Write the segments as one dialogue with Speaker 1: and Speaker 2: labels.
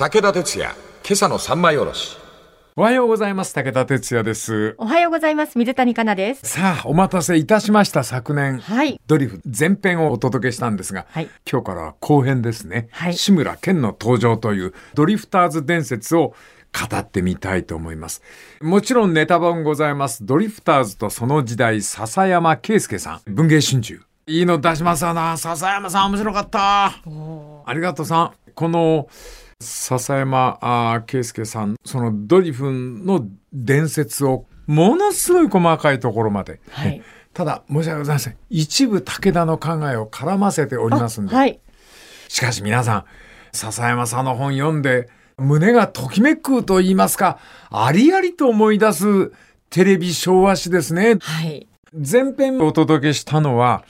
Speaker 1: 武田鉄矢、今朝の三枚おろし。
Speaker 2: おはようございます。武田哲也です。
Speaker 3: おはようございます。水谷香奈です。
Speaker 2: さあ、お待たせいたしました。昨年、
Speaker 3: はい。
Speaker 2: ドリフ前編をお届けしたんですが、
Speaker 3: はい
Speaker 2: 今日からは後編ですね。
Speaker 3: はい
Speaker 2: 志村けんの登場というドリフターズ伝説を語ってみたいと思います。もちろんネタ本ございます。ドリフターズとその時代、笹山圭介さん。文芸春秋。いいの出しますよな。笹山さん面白かった。ありがとうさん。この笹山圭介さん、そのドリフの伝説をものすごい細かいところまで。
Speaker 3: はい。
Speaker 2: ただ、申し訳ございません。一部武田の考えを絡ませておりますんで。
Speaker 3: はい。
Speaker 2: しかし皆さん、笹山さんの本読んで、胸がときめくと言いますか、ありありと思い出すテレビ昭和史ですね。
Speaker 3: はい。
Speaker 2: 前編をお届けしたのは、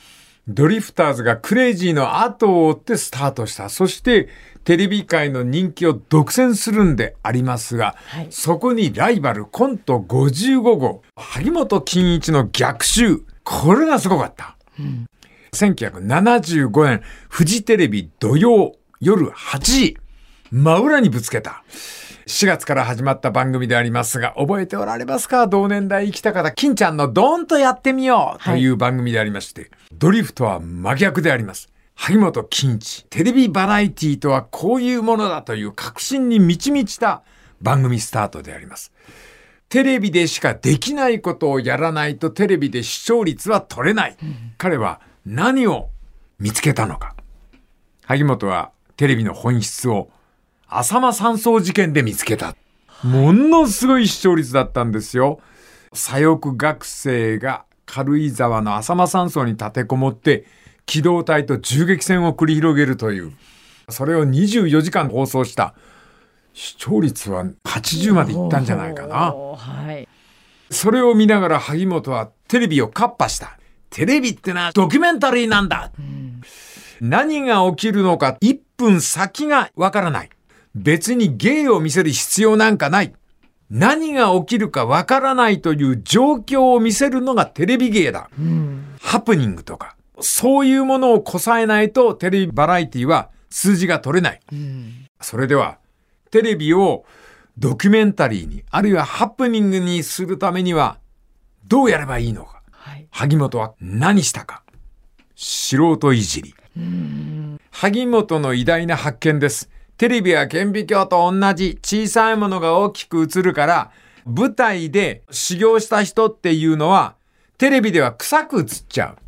Speaker 2: ドリフターズがクレイジーの後を追ってスタートした。そして、テレビ界の人気を独占するんでありますが、
Speaker 3: はい
Speaker 2: そこにライバルコント55号、萩本欽一の逆襲。これがすごかった。1975年、フジテレビ土曜夜8時、真裏にぶつけた。4月から始まった番組でありますが、覚えておられますか？同年代生きた方、金ちゃんのドーンとやってみようという番組でありまして、ドリフとは真逆であります。萩本欽一、テレビバラエティとはこういうものだという確信に満ち満ちた番組スタートであります。テレビでしかできないことをやらないとテレビで視聴率は取れない。彼は何を見つけたのか。萩本はテレビの本質を浅間山荘事件で見つけた。ものすごい視聴率だったんですよ。左翼学生が軽井沢の浅間山荘に立てこもって機動隊と銃撃戦を繰り広げるという。それを24時間放送した。視聴率は80までいったんじゃないかな。
Speaker 3: はい。
Speaker 2: それを見ながら萩本はテレビをカッパした。テレビってのはドキュメンタリーなんだ。何が起きるのか1分先がわからない。別に芸を見せる必要なんかない。何が起きるかわからないという状況を見せるのがテレビ芸だ。ハプニングとか、そういうものをこさえないとテレビバラエティは数字が取れない。それでは、テレビをドキュメンタリーに、あるいはハプニングにするためには、どうやればいいのか？
Speaker 3: はい。
Speaker 2: 萩本は何したか？素人いじり。萩本の偉大な発見です。テレビは顕微鏡と同じ小さいものが大きく映るから、舞台で修行した人っていうのは、テレビでは臭く映っちゃう。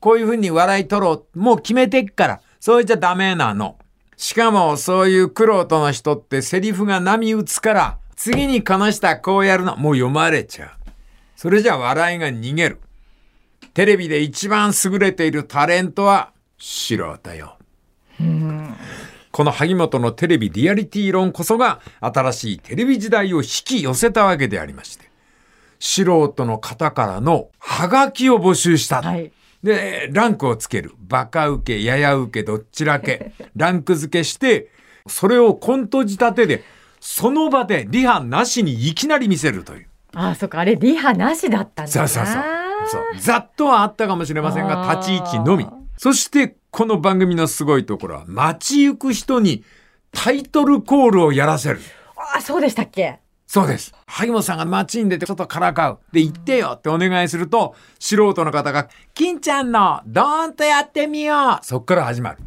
Speaker 2: こういうふうに笑い取ろう。もう決めてっから。そうじゃダメなの。しかもそういう苦労との人ってセリフが波打つから、次にこの人はこうやるの。もう読まれちゃう。それじゃ笑いが逃げる。テレビで一番優れているタレントは素人よ。この萩本のテレビリアリティ論こそが新しいテレビ時代を引き寄せたわけでありまして。素人の方からのハガキを募集した。
Speaker 3: はい。
Speaker 2: で、ランクをつける。バカ受け、やや受け、どっちらけ。ランク付けして、それをコント仕立てで、その場でリハなしにいきなり見せるという。
Speaker 3: あー、そっか。あれ、リハなしだったんだな。
Speaker 2: そうそうそう。そう。ざっとはあったかもしれませんが、立ち位置のみ。そして、この番組のすごいところは、街行く人にタイトルコールをやらせる。
Speaker 3: あー、そうでしたっけ？
Speaker 2: そうです。萩本さんが街に出てちょっとからかう。で、行ってよってお願いすると、素人の方が、金ちゃんのドーンとやってみようそっから始まる。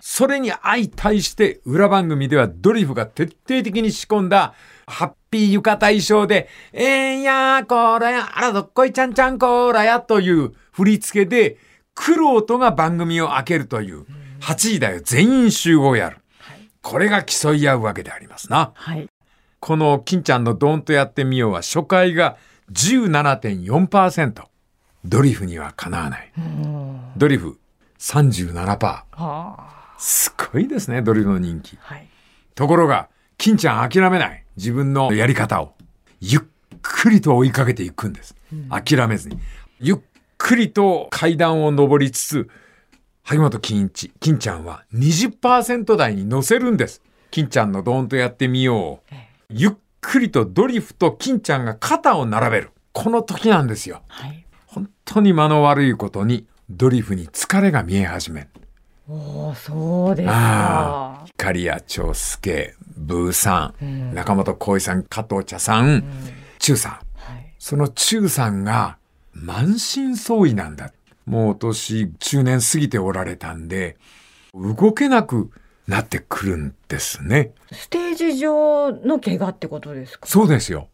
Speaker 2: それに相対して、裏番組ではドリフが徹底的に仕込んだ、ハッピー浴衣衣装で、えーんやーこーらや、あらどっこいちゃんちゃんこーらやという振り付けで、クロートが番組を開けるという、8時だよ全員集合やる。これが競い合うわけでありますな。
Speaker 3: はい。
Speaker 2: この金ちゃんのドーンとやってみようは初回が17.4%。ドリフにはかなわない。ドリフ37%。
Speaker 3: は
Speaker 2: すごいですね、ドリフの人気。
Speaker 3: あ。はい。
Speaker 2: ところが、金ちゃん諦めない。自分のやり方を。ゆっくりと追いかけていくんです。諦めずに。ゆっくりと階段を上りつつ、萩本欽一、金ちゃんは20%台に乗せるんです。金ちゃんのドーンとやってみよう。ゆっくりとドリフと金ちゃんが肩を並べる。この時なんですよ。
Speaker 3: はい。
Speaker 2: 本当に間の悪いことにドリフに疲れが見え始める。
Speaker 3: おお、そうです
Speaker 2: あ
Speaker 3: か。
Speaker 2: 刈谷長介、ブーさん、
Speaker 3: うん
Speaker 2: 中本浩一さん、加藤茶さん、中さん。
Speaker 3: はい。
Speaker 2: その中さんが満身創痍なんだ。もうお年中年過ぎておられたんで、動けなくなってくるんですね。
Speaker 3: ステージ上の怪我ってことですか？
Speaker 2: そうですよ。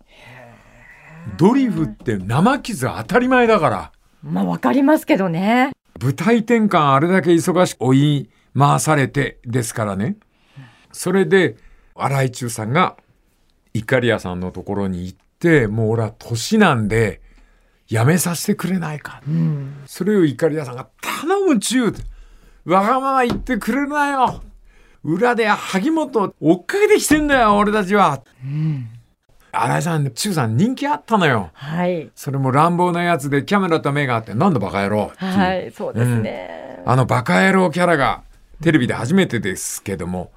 Speaker 2: ドリフって生傷当たり前だから、
Speaker 3: まあ、わかりますけどね。
Speaker 2: 舞台転換あれだけ忙しく追い回されてですからね。それで、荒井中さんが、イカリアさんのところに行って、もう俺は年なんで、やめさせてくれないか。
Speaker 3: うん。
Speaker 2: それをイカリアさんが、頼む中わがまま言ってくれるなよ裏で萩本追っかけてきてんだよ、俺たちは。
Speaker 3: うん。
Speaker 2: 荒井さん、中さん人気あったのよ。
Speaker 3: はい。
Speaker 2: それも乱暴なやつでキャメラと目があって、なんだバカ野郎。
Speaker 3: はい、そうですね。
Speaker 2: あのバカ野郎キャラがテレビで初めてですけども、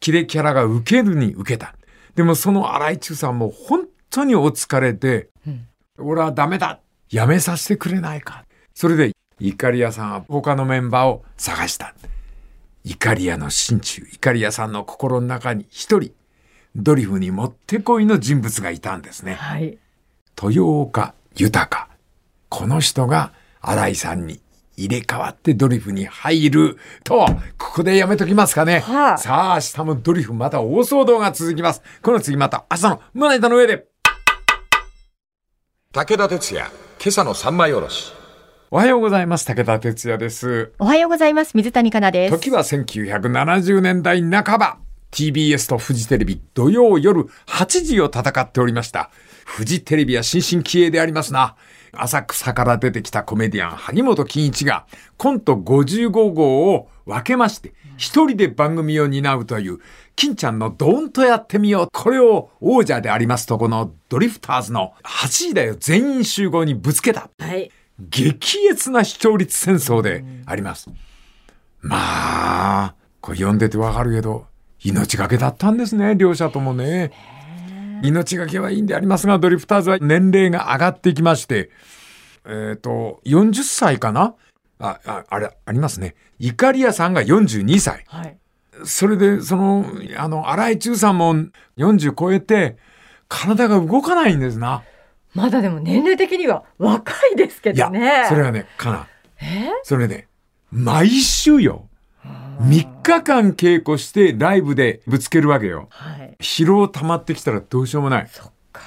Speaker 2: キレキャラが受けるに受けた。でもその荒井中さんも本当にお疲れで、
Speaker 3: うん
Speaker 2: 俺はダメだやめさせてくれないか。それで、イカリアさんは他のメンバーを探した。イカリアの心中、イカリアさんの心の中に一人、ドリフにもってこいの人物がいたんですね。
Speaker 3: はい。
Speaker 2: 豊岡豊。この人が新井さんに入れ替わってドリフに入ると、ここでやめときますかね。
Speaker 3: はあ
Speaker 2: さあ、明日もドリフまた大騒動が続きます。この次また明日の胸板の上で。
Speaker 1: 武田鉄矢、今朝の三枚おろし。
Speaker 2: おはようございます。武田哲也です。
Speaker 4: おはようございます。水谷香奈です。
Speaker 2: 時は1970年代半ば。TBS とフジテレビ土曜夜8時を戦っておりました。フジテレビは新進気鋭でありますな。浅草から出てきたコメディアン萩本欽一がコント55号を分けまして一人で番組を担うという金ちゃんのドーンとやってみよう。これを王者でありますとこのドリフターズの8時だよ全員集合にぶつけた。
Speaker 3: はい。
Speaker 2: 激烈な視聴率戦争であります。まあ、これ読んでてわかるけど、命がけだったんですね、両者ともね。命がけはいいんでありますが、ドリフターズは年齢が上がってきまして、えっ、と、40歳かな？あ、あ、あれ、ありますね。イカリアさんが42歳。
Speaker 3: はい。
Speaker 2: それで、その、あの、荒井中さんも40超えて、体が動かないんですな。
Speaker 3: まだでも年齢的には若いですけ
Speaker 2: いや
Speaker 3: どね。、
Speaker 2: それはね、かな。
Speaker 3: え？
Speaker 2: それね、毎週よ。3日間稽古してライブでぶつけるわけよ。
Speaker 3: はい。
Speaker 2: 疲労溜まってきたらどうしようもない。
Speaker 3: そっか。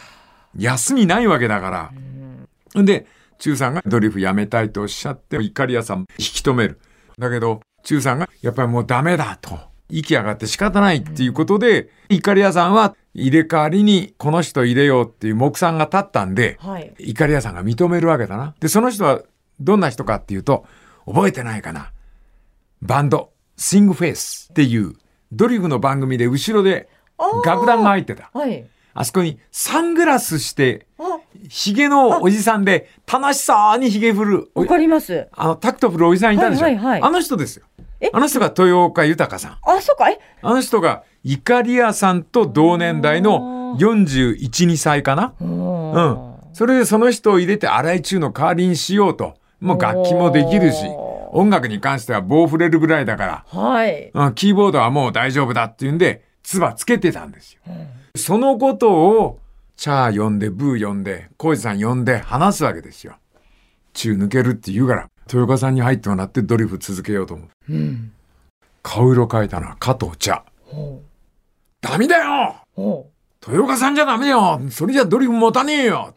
Speaker 2: 休みないわけだから。んで、中さんがドリフやめたいとおっしゃって、イカリアさん引き止める。だけど、中さんがやっぱりもうダメだと。息上がって仕方ないっていうことで、イカリアさんは入れ替わりにこの人入れようっていう目算が立ったんで、
Speaker 3: はい。
Speaker 2: イカリアさんが認めるわけだな。で、その人はどんな人かっていうと、覚えてないかな。バンド、シングフェイスっていう、ドリフの番組で後ろで楽団が入ってた。
Speaker 3: はい。
Speaker 2: あそこにサングラスして、
Speaker 3: あ、
Speaker 2: ヒゲのおじさんで楽しそうにヒゲ振る。お
Speaker 3: わかります。
Speaker 2: あの、タクト振るおじさんいたでしょ。
Speaker 3: はいはいはい
Speaker 2: あの人ですよ
Speaker 3: え。
Speaker 2: あの人が豊岡豊さん。
Speaker 3: あ、そっか。え、
Speaker 2: あの人がイカリアさんと同年代の41、2歳かな？
Speaker 3: う
Speaker 2: うん。それでその人を入れて荒井中の代わりにしようと。もう楽器もできるし、音楽に関しては棒振れるぐらいだから、
Speaker 3: はい。
Speaker 2: うん、キーボードはもう大丈夫だっていうんで、唾つけてたんですよ。そのことを、チャー呼んで、ブー呼んで、コイジさん呼んで話すわけですよ。中抜けるって言うから、豊岡さんに入ってもらってドリフ続けようと思う。
Speaker 3: うん。
Speaker 2: 顔色変えたのは加藤茶。ダメだよ。豊岡さんじゃダメよそれじゃドリフ持たねえよ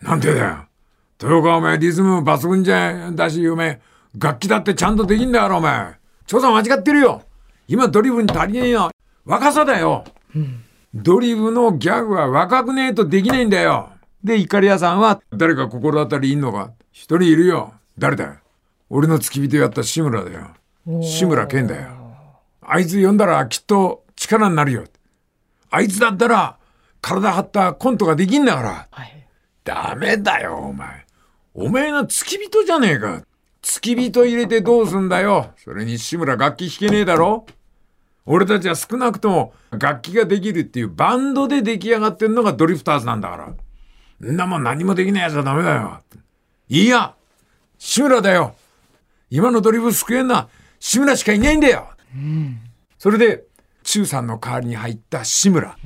Speaker 2: なんでだよ豊岡お前リズム抜群じゃだし、お前、楽器だってちゃんとできんだよ、お前。調査間違ってるよ今ドリフに足りねえよ若さだよ、ドリフのギャグは若くねえとできねえんだよで、イカリアさんは、誰か心当たりいんのか？一人いるよ誰だよ？俺の付き人やった志村だよ。志村けんだよ。あいつ呼んだらきっと力になるよ。あいつだったら体張ったコントができんだから。
Speaker 3: う。はい。
Speaker 2: ダメだよ、お前。お前の付き人じゃねえか。付き人入れてどうすんだよ。それに志村楽器弾けねえだろ俺たちは少なくとも楽器ができるっていうバンドで出来上がってんのがドリフターズなんだから。んなもん何もできねえやつはダメだよ。いいや志村だよ今のドリフ救えんな。志村しかいないんだよ。それで、中さんの代わりに入った志村。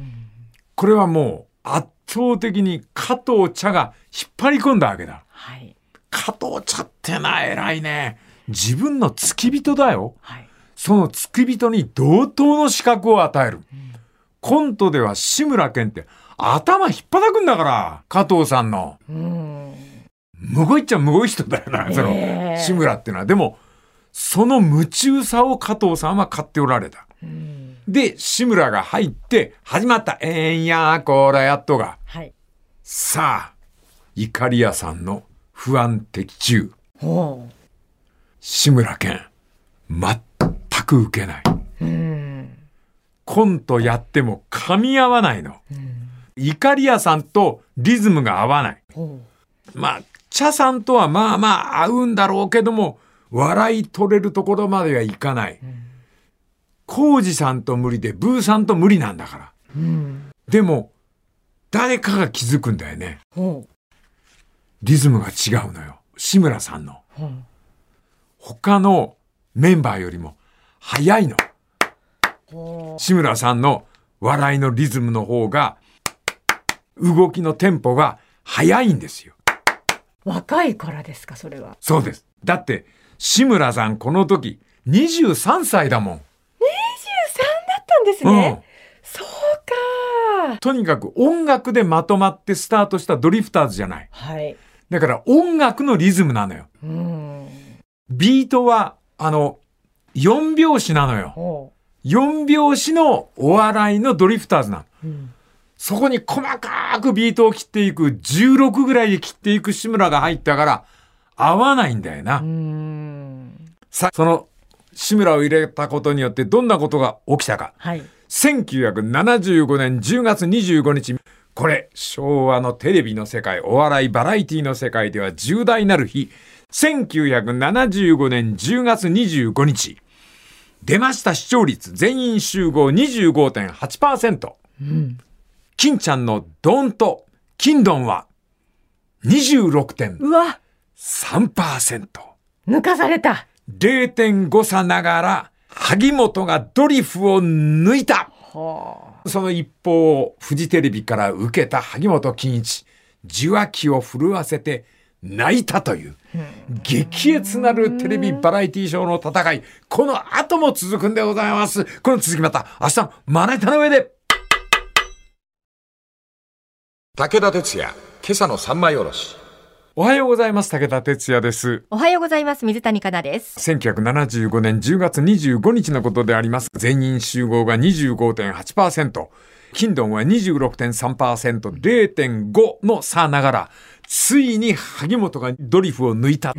Speaker 2: これはもう圧倒的に加藤茶が引っ張り込んだわけだ。
Speaker 3: はい。
Speaker 2: 加藤茶ってな、偉いね。自分の付き人だよ。
Speaker 3: はい。
Speaker 2: その付き人に同等の資格を与える。コントでは志村けんって頭引っ叩くんだから、加藤さんの。
Speaker 3: うん。
Speaker 2: むごいっちゃむごい人だよな、その、
Speaker 3: ええ
Speaker 2: 志村っていうのは。でも、その夢中さを加藤さんは買っておられた。
Speaker 3: うん。
Speaker 2: で、志村が入って始まった。えんやこらやっとが。
Speaker 3: はい。
Speaker 2: さあ、怒り屋さんの不安的中。
Speaker 3: ほ
Speaker 2: 志村けん、全く受けない。
Speaker 3: う。うん。
Speaker 2: コントやっても噛み合わないの。怒り屋さんとリズムが合わない。
Speaker 3: ほ
Speaker 2: まあ、茶さんとはまあまあ合うんだろうけども、笑い取れるところまではいかない。コウジさんと無理で、ブーさんと無理なんだから。
Speaker 3: う。うん。
Speaker 2: でも、誰かが気づくんだよね。
Speaker 3: ほ
Speaker 2: リズムが違うのよ。志村さんの。他のメンバーよりも早いの。
Speaker 3: ほ
Speaker 2: 志村さんの笑いのリズムの方が、動きのテンポが早いんですよ。
Speaker 3: う。若いからですか、それは？
Speaker 2: そうです。だって、志村さんこの時、23歳だもん。
Speaker 3: だったんですね？そうか。
Speaker 2: とにかく音楽でまとまってスタートしたドリフターズじゃない。
Speaker 3: はい。
Speaker 2: だから音楽のリズムなのよ。
Speaker 3: うん。
Speaker 2: ビートは、あの、4拍子なのよ。
Speaker 3: ほ
Speaker 2: 4拍子のお笑いのドリフターズなの。
Speaker 3: う。うん。
Speaker 2: そこに細かくビートを切っていく、16ぐらいで切っていく志村が入ったから、合わないんだよな。
Speaker 3: うん。
Speaker 2: さ、その、志村を入れたことによってどんなことが起きたか。
Speaker 3: はい。
Speaker 2: 1975年10月25日。これ、昭和のテレビの世界、お笑いバラエティの世界では重大なる日。1975年10月25日。出ました視聴率全員集合25.8%。
Speaker 3: うん。
Speaker 2: 金ちゃんのドンと金ドンは26.3%。
Speaker 3: うわ、
Speaker 2: 0.5
Speaker 3: 抜かされた。
Speaker 2: 差ながら、萩本がドリフを抜いた
Speaker 3: は
Speaker 2: その一報をフジテレビから受けた萩本欽一、受話器を震わせて泣いたという、激烈なるテレビバラエティショーの戦い、この後も続くんでございます。この続きまた明日のまな板の上で。
Speaker 1: 武田鉄矢、今朝の三枚おろし。
Speaker 2: おはようございます。武田哲也です。
Speaker 4: おはようございます。水谷香奈です。
Speaker 2: 1975年10月25日のことであります。全員集合が25.8%。金ドンは26.3%、0.5の差ながら、ついに萩本がドリフを抜いた。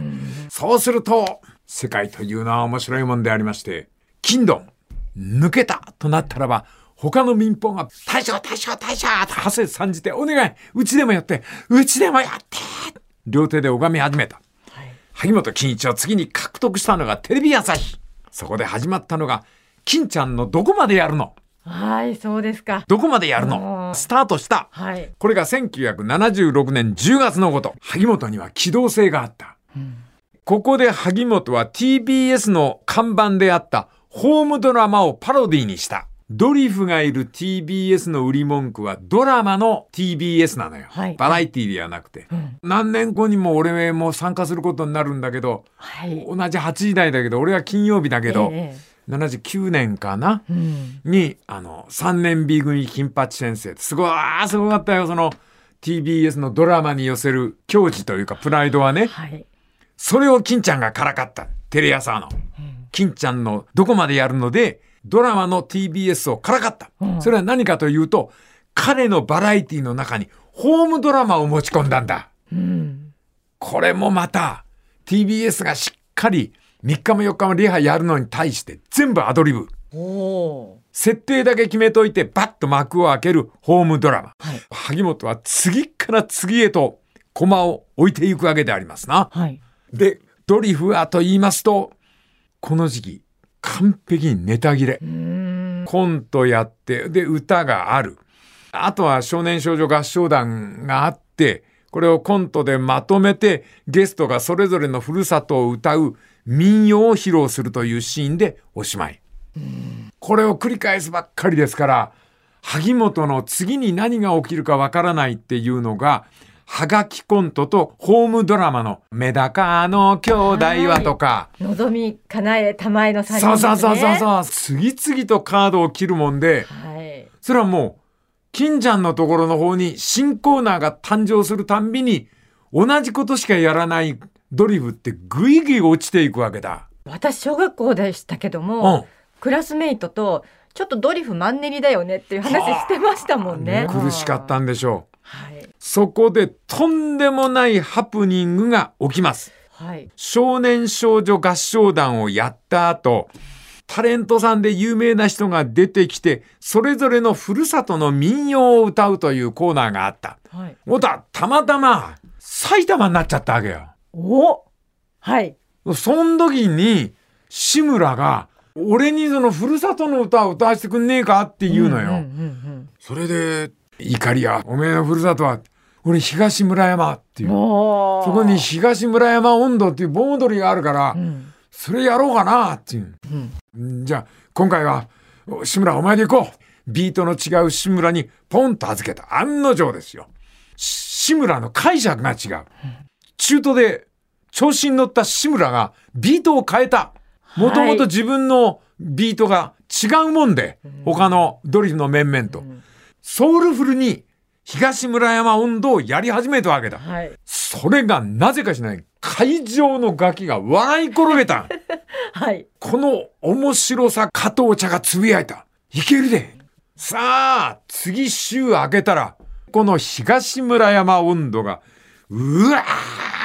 Speaker 2: そうすると、世界というのは面白いもんでありまして、金ドン、抜けたとなったらば、他の民放が、大将、大将、大将と馳せ参じて、お願いうちでもやってうちでもやって両手で拝み始めた。萩本欽一を次に獲得したのがテレビ朝日。そこで始まったのが、金ちゃんのどこまでやるの
Speaker 3: はい、そうですか。
Speaker 2: どこまでやるのスタートした。
Speaker 3: はい。
Speaker 2: これが1976年10月のこと。萩本には機動性があった。ここで萩本は TBS の看板であったホームドラマをパロディにした。ドリフがいる TBS の売り文句はドラマの TBS なのよ。
Speaker 3: はい
Speaker 2: バラエティではなくて。
Speaker 3: うん
Speaker 2: 何年後にも俺も参加することになるんだけど、
Speaker 3: はい。
Speaker 2: 同じ8時台だけど、俺は金曜日だけど、
Speaker 3: え
Speaker 2: 79年かな？
Speaker 3: えうん。
Speaker 2: に、あの、3年 B 組金八先生。すごい、あーすごかったよ、その、TBS のドラマに寄せる矜持というか、プライドはね。
Speaker 3: はい。
Speaker 2: それを金ちゃんがからかった。テレ朝の。金ちゃんのどこまでやるので、ドラマの TBS をからかった。
Speaker 3: うん
Speaker 2: それは何かというと、彼のバラエティの中にホームドラマを持ち込んだんだ。
Speaker 3: うん。
Speaker 2: これもまた TBS がしっかり3日も4日もリハやるのに対して全部アドリブ。設定だけ決めといてバッと幕を開けるホームドラマ。
Speaker 3: ー。はい。
Speaker 2: 萩本は次から次へとコマを置いていくわけでありますな。
Speaker 3: はい。
Speaker 2: で、ドリフはと言いますと、この時期完璧にネタ切れ。コントやって、で、歌がある。あとは少年少女合唱団があって、これをコントでまとめてゲストがそれぞれのふるさとを歌う民謡を披露するというシーンでおしまい。これを繰り返すばっかりですから、萩本の次に何が起きるかわからないっていうのが、はがきコントとホームドラマのメダカの兄弟はとか、
Speaker 3: のぞみ、かなえ、たまえの3人
Speaker 2: そうそうそうそう
Speaker 3: う。
Speaker 2: そう、次々とカードを切るもんで、
Speaker 3: はい。
Speaker 2: それはもう、金ちゃんのところの方に新コーナーが誕生するたんびに、同じことしかやらないドリフってぐいぐい落ちていくわけだ。
Speaker 3: 私、小学校でしたけども、クラスメイトと、ちょっとドリフマンネリだよねっていう話してましたもんね。
Speaker 2: 苦しかったんでしょう。
Speaker 3: はい。
Speaker 2: そこでとんでもないハプニングが起きます。
Speaker 3: はい。
Speaker 2: 少年少女合唱団をやった後、タレントさんで有名な人が出てきて、それぞれのふるさとの民謡を歌うというコーナーがあった。
Speaker 3: はい。
Speaker 2: おた、たまたま、埼玉になっちゃったわけよ。
Speaker 3: お？はい。
Speaker 2: そん時に、志村が、俺にそのふるさとの歌を歌わせてくんねえかって言うのよ。それで、怒りや、おめえのふるさとは、俺東村山っていうそこに東村山温度っていう盆踊りがあるから、
Speaker 3: うん。
Speaker 2: それやろうかなっていう。
Speaker 3: うん。
Speaker 2: んじゃあ、今回は、お志村お前で行こうビートの違う志村にポンと預けた。案の定ですよ。し志村の解釈が違う。中途で調子に乗った志村がビートを変えた。もともと自分のビートが違うもんで、他のドリフの面々と。ソウルフルに東村山温度をやり始めたわけだ。
Speaker 3: はい。
Speaker 2: それがなぜかしない。会場のガキが笑い転げた。
Speaker 3: はい。
Speaker 2: この面白さ加藤茶がつぶやいた。いけるで。さあ、次週明けたら、この東村山温度が、うわ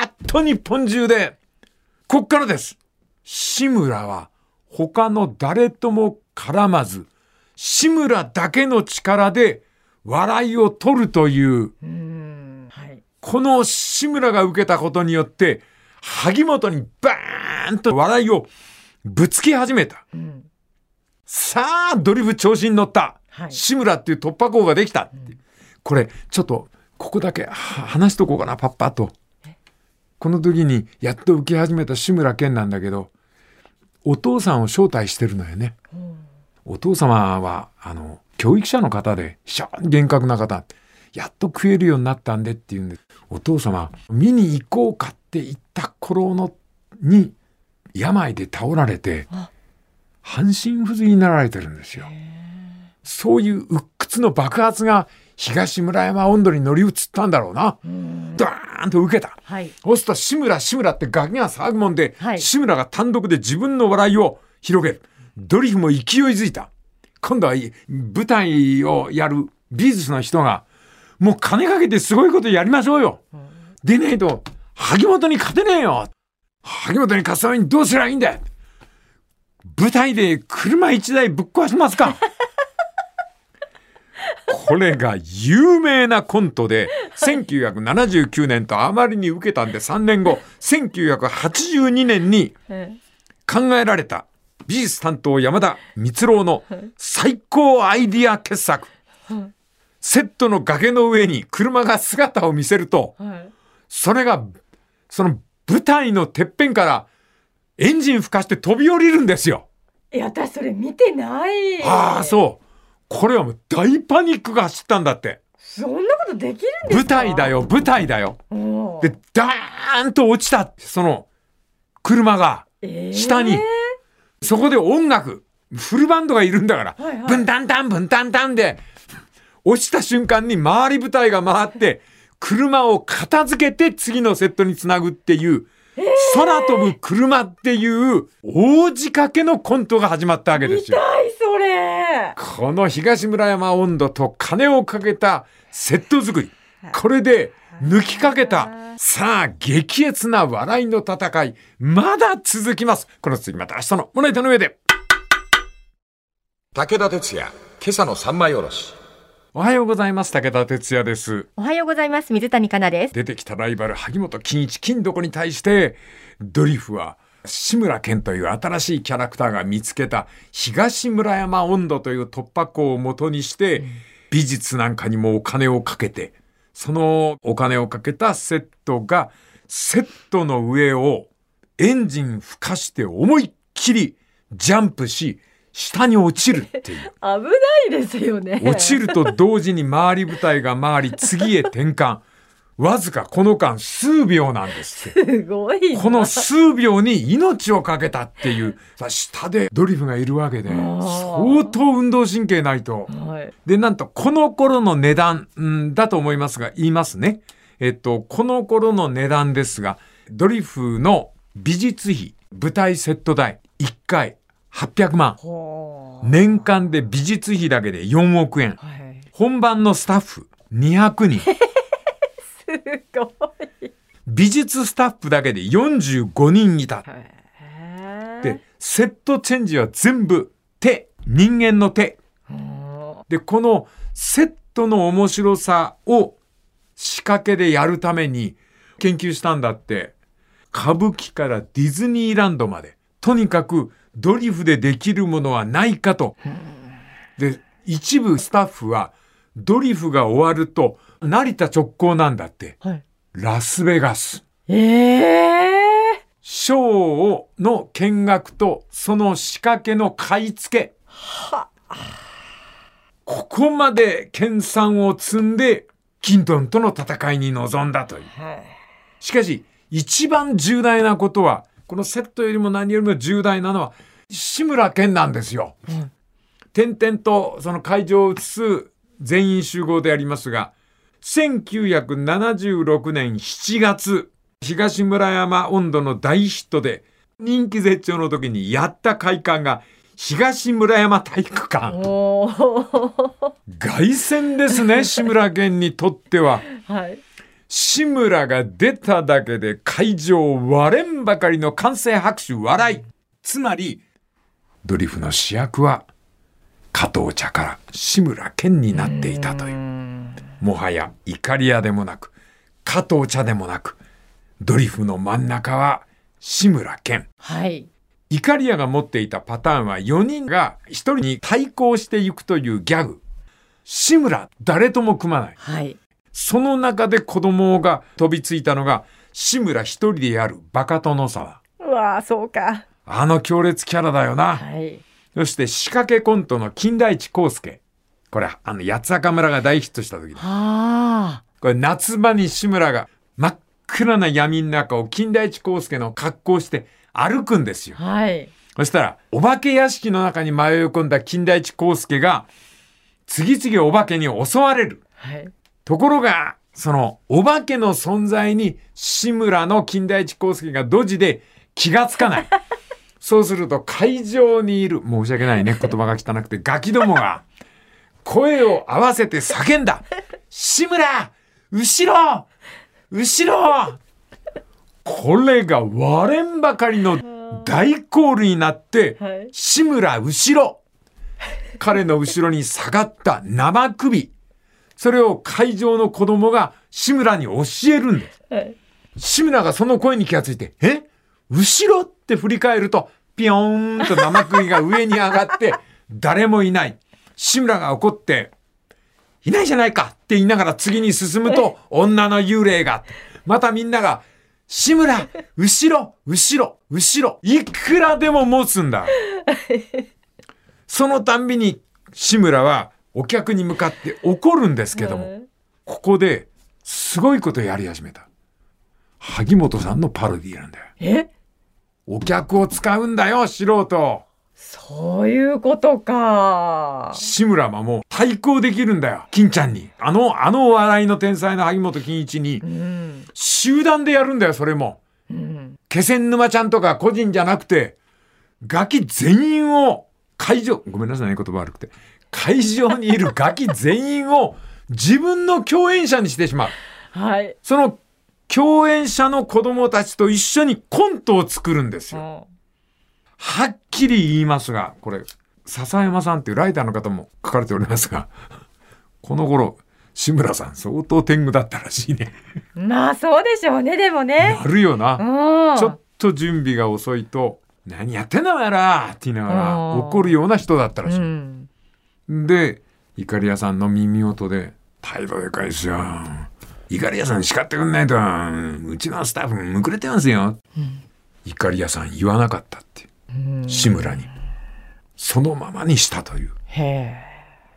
Speaker 2: ーっと日本中で、こっからです。志村は他の誰とも絡まず、志村だけの力で笑いを取るという、
Speaker 3: うん。はい。
Speaker 2: この志村が受けたことによって、萩本にバーンと笑いをぶつけ始めた。
Speaker 3: うん。
Speaker 2: さあ、ドリフ調子に乗った。
Speaker 3: はい
Speaker 2: 志村っていう突破口ができた。これ、ちょっと、ここだけは話しとこうかな、パッパッと。この時に、やっと受け始めた志村けんなんだけど、お父さんを招待してるのよね。お父様は、あの、教育者の方で、非常に厳格な方。やっと食えるようになったんでっていうんで、お父様、見に行こうかって言った頃の、に、病で倒られて
Speaker 3: あ、
Speaker 2: 半身不随になられてるんですよ。そういう鬱屈の爆発が東村山温度に乗り移ったんだろうな。
Speaker 3: うん。
Speaker 2: ドーンと受けた。
Speaker 3: はい。
Speaker 2: そうすると志村志村ってガキが騒ぐもんで、
Speaker 3: はい
Speaker 2: 志村が単独で自分の笑いを広げる。ドリフも勢いづいた。今度はい舞台をやる美術の人が、もう金かけてすごいことやりましょうよ。でないと、萩本に勝てねえよ。萩本に勝つためにどうすりゃいいんだよ。舞台で車一台ぶっ壊しますか。これが有名なコントで、1979年とあまりに受けたんで3年後、1982年に
Speaker 3: うん
Speaker 2: 考えられた美術担当山田光郎の最高アイディア傑作。セットの崖の上に車が姿を見せると、
Speaker 3: はい。
Speaker 2: それが、その舞台のてっぺんからエンジン吹かして飛び降りるんですよ。
Speaker 3: いや、私それ見てない。
Speaker 2: ああ、そう。これはもう大パニックが走ったんだって。
Speaker 3: そんなことできるんですか？
Speaker 2: 舞台だ。よ、舞台だよ。で、ダーンと落ちた、その、車が、
Speaker 3: えー
Speaker 2: 下にそこで音楽、フルバンドがいるんだから、
Speaker 3: はいはい
Speaker 2: ブンタンタン、ブンタンタンで、落ちた瞬間に周り舞台が回って、車を片付けて次のセットにつなぐっていう、空飛ぶ車っていう大仕掛けのコントが始まったわけですよ。
Speaker 3: 痛い、それ。
Speaker 2: この東村山温度と金をかけたセット作り。これで抜きかけた。さあ、激烈な笑いの戦い。まだ続きます。この続きまた明日のモネタの上で。
Speaker 1: 武田鉄矢、今朝の三枚おろし。
Speaker 2: おはようございます。武田哲也です。
Speaker 4: おはようございます。水谷香奈です。
Speaker 2: 出てきたライバル、萩本欽一、金どこに対して、ドリフは、志村けんという新しいキャラクターが見つけた東村山温度という突破口をもとにして、美術なんかにもお金をかけて、そのお金をかけたセットが、セットの上をエンジン吹かして思いっきりジャンプし、下に落ちるっていう。危
Speaker 3: ないですよね。
Speaker 2: 落ちると同時に回り舞台が回り、次へ転換。わずかこの間数秒なんです。
Speaker 3: すごい。
Speaker 2: この数秒に命をかけたっていう、さ下でドリフがいるわけで、相当運動神経ないと。はい、で、なんとこの頃の値段、んだと思いますが、言いますね。えっと、この頃の値段ですが、ドリフの美術費、舞台セット代、1回800万。年間で美術費だけで4億円。はい、本番のスタッフ200人。
Speaker 3: ごい。
Speaker 2: 美術スタッフだけで45人いた。で、セットチェンジは全部手、人間の手。で、このセットの面白さを仕掛けでやるために研究したんだって。歌舞伎からディズニーランドまで、とにかくドリフでできるものはないかと。で、一部スタッフはドリフが終わると成田直行なんだって。はい、ラスベガス。
Speaker 3: ええー、
Speaker 2: ショーをの見学とその仕掛けの買い付け。はここまで研鑽を積んで、キントンとの戦いに臨んだという。しかし、一番重大なことは、このセットよりも何よりも重大なのは、志村けんなんですよ。点々とその会場を移す全員集合でありますが、1976年7月、東村山温度の大ヒットで、人気絶頂の時にやった会館が、東村山体育館。凱旋ですね、志村けんにとっては。はい。志村が出ただけで会場割れんばかりの歓声拍手笑い。つまり、ドリフの主役は加藤茶から志村けんになっていたという。もはやイカリアでもなく、加藤茶でもなく、ドリフの真ん中は志村けん。
Speaker 3: はい。
Speaker 2: イカリアが持っていたパターンは4人が1人に対抗していくというギャグ。志村、誰とも組まない。
Speaker 3: はい。
Speaker 2: その中で子供が飛びついたのが、志村一人でやるバカ殿沢。
Speaker 3: うわあ、そうか。
Speaker 2: あの強烈キャラだよな。はい。そして仕掛けコントの金田一耕助。これ、あの、八坂村が大ヒットした時だ。これ、夏場に志村が真っ暗な闇の中を金田一耕助の格好して歩くんですよ。
Speaker 3: はい。
Speaker 2: そしたら、お化け屋敷の中に迷い込んだ金田一耕助が、次々お化けに襲われる。はい。ところが、その、お化けの存在に、志村の金田一耕助がドジで気がつかない。そうすると会場にいる、申し訳ないね、言葉が汚くて、ガキどもが、声を合わせて叫んだ 志村後ろ後ろこれが割れんばかりの大コールになって、志村後ろ彼の後ろに下がった生首。それを会場の子供が志村に教えるんです。志村がその声に気がついて、え？後ろって振り返ると、ピヨーンと生首が上に上がって、誰もいない。志村が怒って、いないじゃないかって言いながら次に進むと、女の幽霊が。またみんなが、志村、後ろ、後ろ、後ろ、いくらでも持つんだ。そのたんびに志村はお客に向かって怒るんですけども、ここですごいことやり始めた。萩本さんのパロディなんだよ。
Speaker 3: え？
Speaker 2: お客を使うんだよ、素人。
Speaker 3: そういうことか。
Speaker 2: 志村はもう対抗できるんだよ、金ちゃんに。あの、あの笑いの天才の萩本欽一に、集団でやるんだよ、それも。うん、気仙沼ちゃんとか個人じゃなくて、ガキ全員を、会場、ごめんなさいね、言葉悪くて。会場にいるガキ全員を自分の共演者にしてしまう。
Speaker 3: はい。
Speaker 2: その共演者の子供たちと一緒にコントを作るんですよ。はっきり言いますが、これ、笹山さんっていうライターの方も書かれておりますが、この頃、志村さん相当天狗だったらしいね。
Speaker 3: まあそうでしょうね、でもね。
Speaker 2: なるよな。ちょっと準備が遅いと、何やってんだお前らって言いながら怒るような人だったらしい。うん、で、いかりやさんの耳元で、態度でかいっすよ。イカリアさん叱ってくんないと、うちのスタッフむくれてますよ。イカリアさん言わなかったって。志村に。そのままにしたという。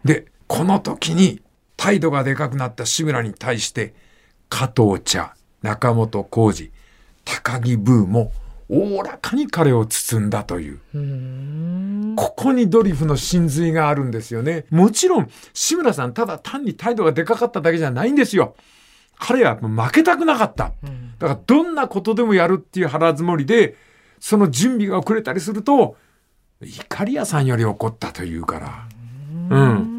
Speaker 2: で、この時に態度がでかくなった志村に対して、加藤茶、中本浩二、高木ブーもおおらかに彼を包んだという。うここにドリフの真髄があるんですよね。もちろん、志村さんただ単に態度がでかかっただけじゃないんですよ。彼は負けたくなかった。だからどんなことでもやるっていう腹積もりで、その準備が遅れたりすると、怒り屋さんより怒ったというから。うん。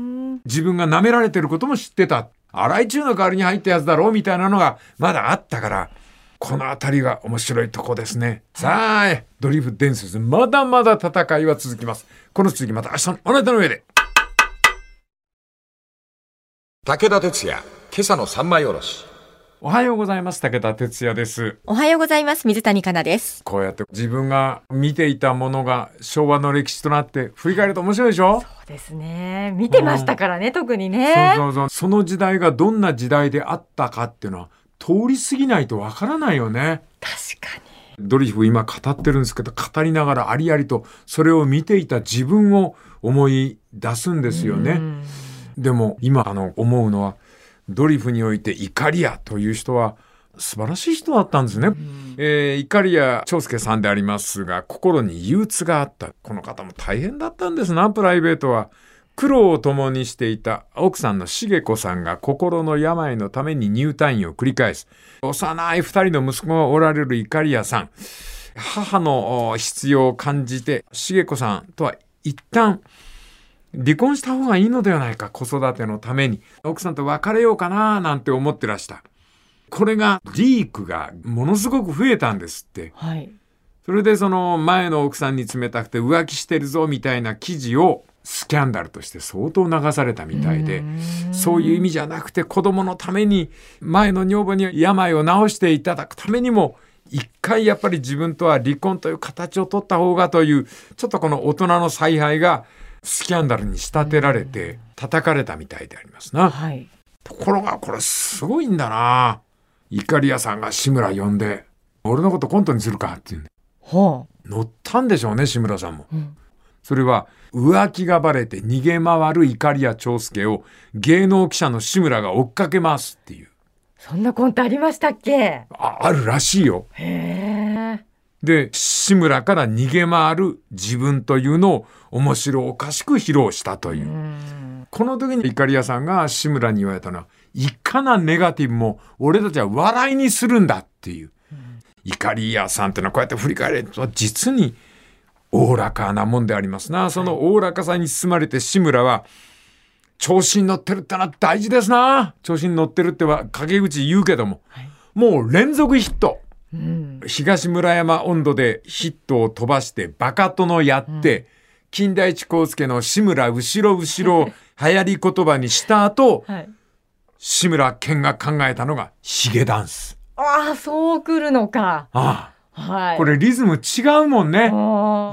Speaker 2: 自分が舐められてることも知ってた。荒井中の代わりに入ったやつだろうみたいなのがまだあったから、この辺りが面白いとこですね。さあ、ドリフ伝説、まだまだ戦いは続きます。この続きまた明日のおなたの上で。
Speaker 1: 武田鉄矢、今朝の三枚おろし。
Speaker 2: おはようございます。武田哲也です。
Speaker 4: おはようございます。水谷香奈です。
Speaker 2: こうやって自分が見ていたものが昭和の歴史となって振り返ると面白いでしょ？
Speaker 3: そうですね。見てましたからね、うん、特に
Speaker 2: ね。そうそうそう。その時代がどんな時代であったかっていうのは通り過ぎないとわからないよね。
Speaker 3: 確か
Speaker 2: に。ドリフ今語ってるんですけど、語りながらありありとそれを見ていた自分を思い出すんですよね。でも今あの思うのはドリフにおいてイカリアという人は素晴らしい人だったんですね。うん、えー、イカリア長介さんでありますが、心に憂鬱があった。この方も大変だったんですな、プライベートは。苦労を共にしていた奥さんの茂子さんが心の病のために入退院を繰り返す。幼い二人の息子がおられるイカリアさん。母の必要を感じて、茂子さんとは一旦離婚した方がいいのではないか、子育てのために。奥さんと別れようかな、なんて思ってらした。これが、リークがものすごく増えたんですって。はい。それでその前の奥さんに冷たくて浮気してるぞみたいな記事をスキャンダルとして相当流されたみたいで、そういう意味じゃなくて子供のために前の女房に病を治していただくためにも一回やっぱり自分とは離婚という形を取った方がというちょっとこの大人の采配がスキャンダルに仕立てられて叩かれたみたいでありますな。はい、ところがこれすごいんだな。イカリアさんが志村呼んで、俺のことコントにするかって言うんで。はあ、乗ったんでしょうね、志村さんも。うん、それは浮気がバレて逃げ回るイカリア長介を芸能記者の志村が追っかけますっていう。
Speaker 3: そんなコントありましたっけ？
Speaker 2: ああるらしいよ。へえ。で、志村から逃げ回る自分というのを面白おかしく披露したという。うこの時にイカリアさんが志村に言われたのは、いかなネガティブも俺たちは笑いにするんだっていう。イカリアさんってのはこうやって振り返ると実におおらかなもんでありますな。そのおおらかさに包まれて志村は、調子に乗ってるってのは大事ですな。調子に乗ってるっては陰口言うけども、はい、もう連続ヒット。うん、東村山温度でヒットを飛ばしてバカ殿やって、うん、金田一耕助の志村後ろ後ろ 流行り言葉にした後、はい、志村けんが考えたのがヒゲダンス。
Speaker 3: ああ、そう来るのか。
Speaker 2: ああ。はい、これリズム違うもんね。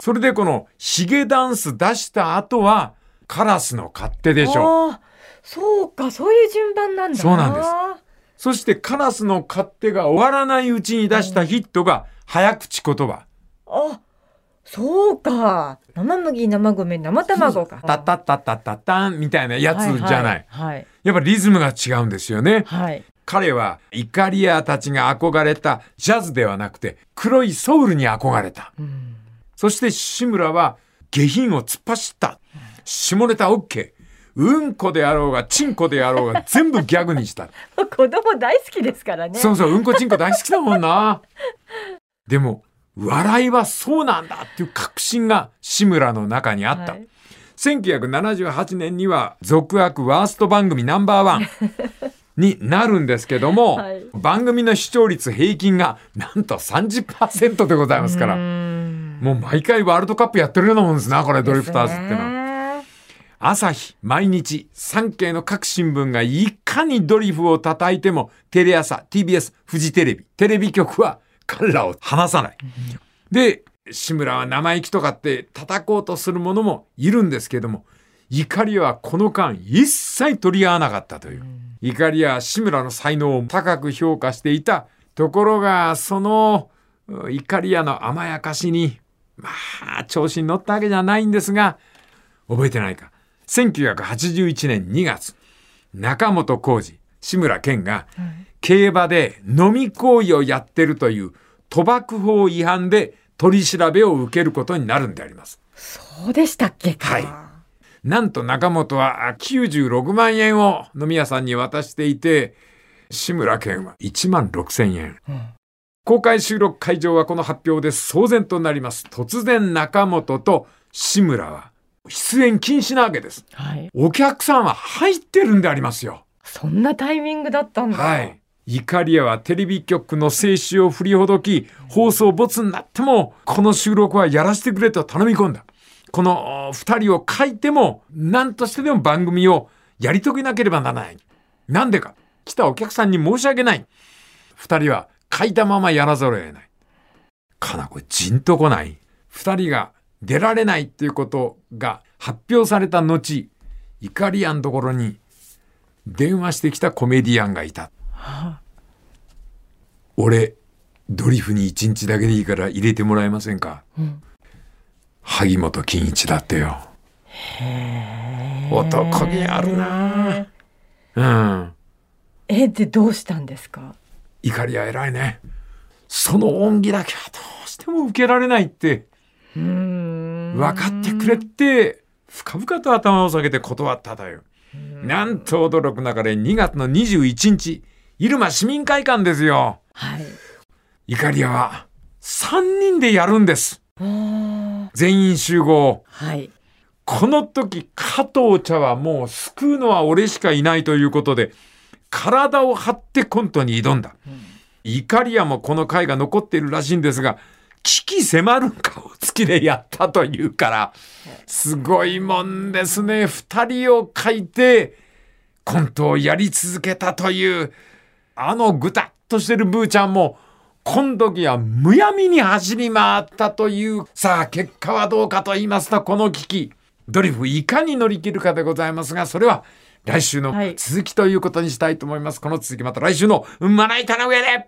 Speaker 2: それでこのヒゲダンス出した後はカラスの勝手でしょ。
Speaker 3: そうか、そういう順番なんだ
Speaker 2: そうなんです。そしてカラスの勝手が終わらないうちに出したヒットが早口言葉。
Speaker 3: あ、そうか。生麦、生米、生卵か。
Speaker 2: タッタッタッタッタッタンみたいなやつじゃない。はい、はい、やっぱリズムが違うんですよね。はい。彼はイカリアたちが憧れたジャズではなくて黒いソウルに憧れた。うん、そして志村は下品を突っ走った。下ネタ OK。うんこであろうが、ちんこであろうが、全部ギャグにした。
Speaker 3: 子供大好きですからね。
Speaker 2: そうそう、うんこちんこ大好きだもんな。でも、笑いはそうなんだっていう確信が志村の中にあった。はい、1978年には続悪ワースト番組ナンバーワン になるんですけども、はい、番組の視聴率平均がなんと30%でございますから、もう毎回ワールドカップやってるようなもんですな、これドリフターズってのは。朝日、毎日、産経の各新聞がいかにドリフを叩いても、テレ朝、TBS、フジテレビ、テレビ局は彼らを離さない。で、志村は生意気とかって叩こうとする者もいるんですけども、怒りはこの間一切取り合わなかったという。怒りや志村の才能を高く評価していた。ところが、その怒り屋の甘やかしに、まあ、調子に乗ったわけじゃないんですが、覚えてないか。1981年2月、中本浩二、志村けんが、競馬で飲み行為をやってるという賭博法違反で取り調べを受けることになるんであります。
Speaker 3: そうでしたっけ
Speaker 2: はい。なんと中本は96万円を飲み屋さんに渡していて、志村けんは1万6千円。うん公開収録会場はこの発表で騒然となります。突然中本と志村は出演禁止なわけです。はい。お客さんは入ってるんでありますよ。
Speaker 3: そんなタイミングだったんだ。
Speaker 2: はい。イカリアはテレビ局の静止を振りほどき、放送没になっても、この収録はやらせてくれと頼み込んだ。この二人を書いても、何としてでも番組をやり遂げなければならない。なんでか。来たお客さんに申し訳ない。二人は書いたままやらざるを得ない。かなこれじんとこない。二人が出られないっていうことが発表された後、イカリアンところに電話してきたコメディアンがいた。はあ、俺、ドリフに一日だけでいいから入れてもらえませんか、うん、萩本欽一だってよ。男気あるなうん。
Speaker 3: え、でどうしたんですか？
Speaker 2: 怒りは偉いね。その恩義だけはどうしても受けられないって。分かってくれって、深々と頭を下げて断っただよ。なんと驚く中で2月の21日、入間市民会館ですよ。はい。怒り屋は3人でやるんです。全員集合。はい。この時、加藤茶はもう救うのは俺しかいないということで、体を張ってコントに挑んだ。怒り屋もこの回が残っているらしいんですが、危機迫る顔つきでやったというから、すごいもんですね。二人を書いて、コントをやり続けたという、あのぐたっとしてるブーちゃんも、この時はむやみに走り回ったという、さあ結果はどうかと言いますと、この危機、ドリフいかに乗り切るかでございますが、それは来週の続きということにしたいと思います。はい、この続きまた来週のまな板の上で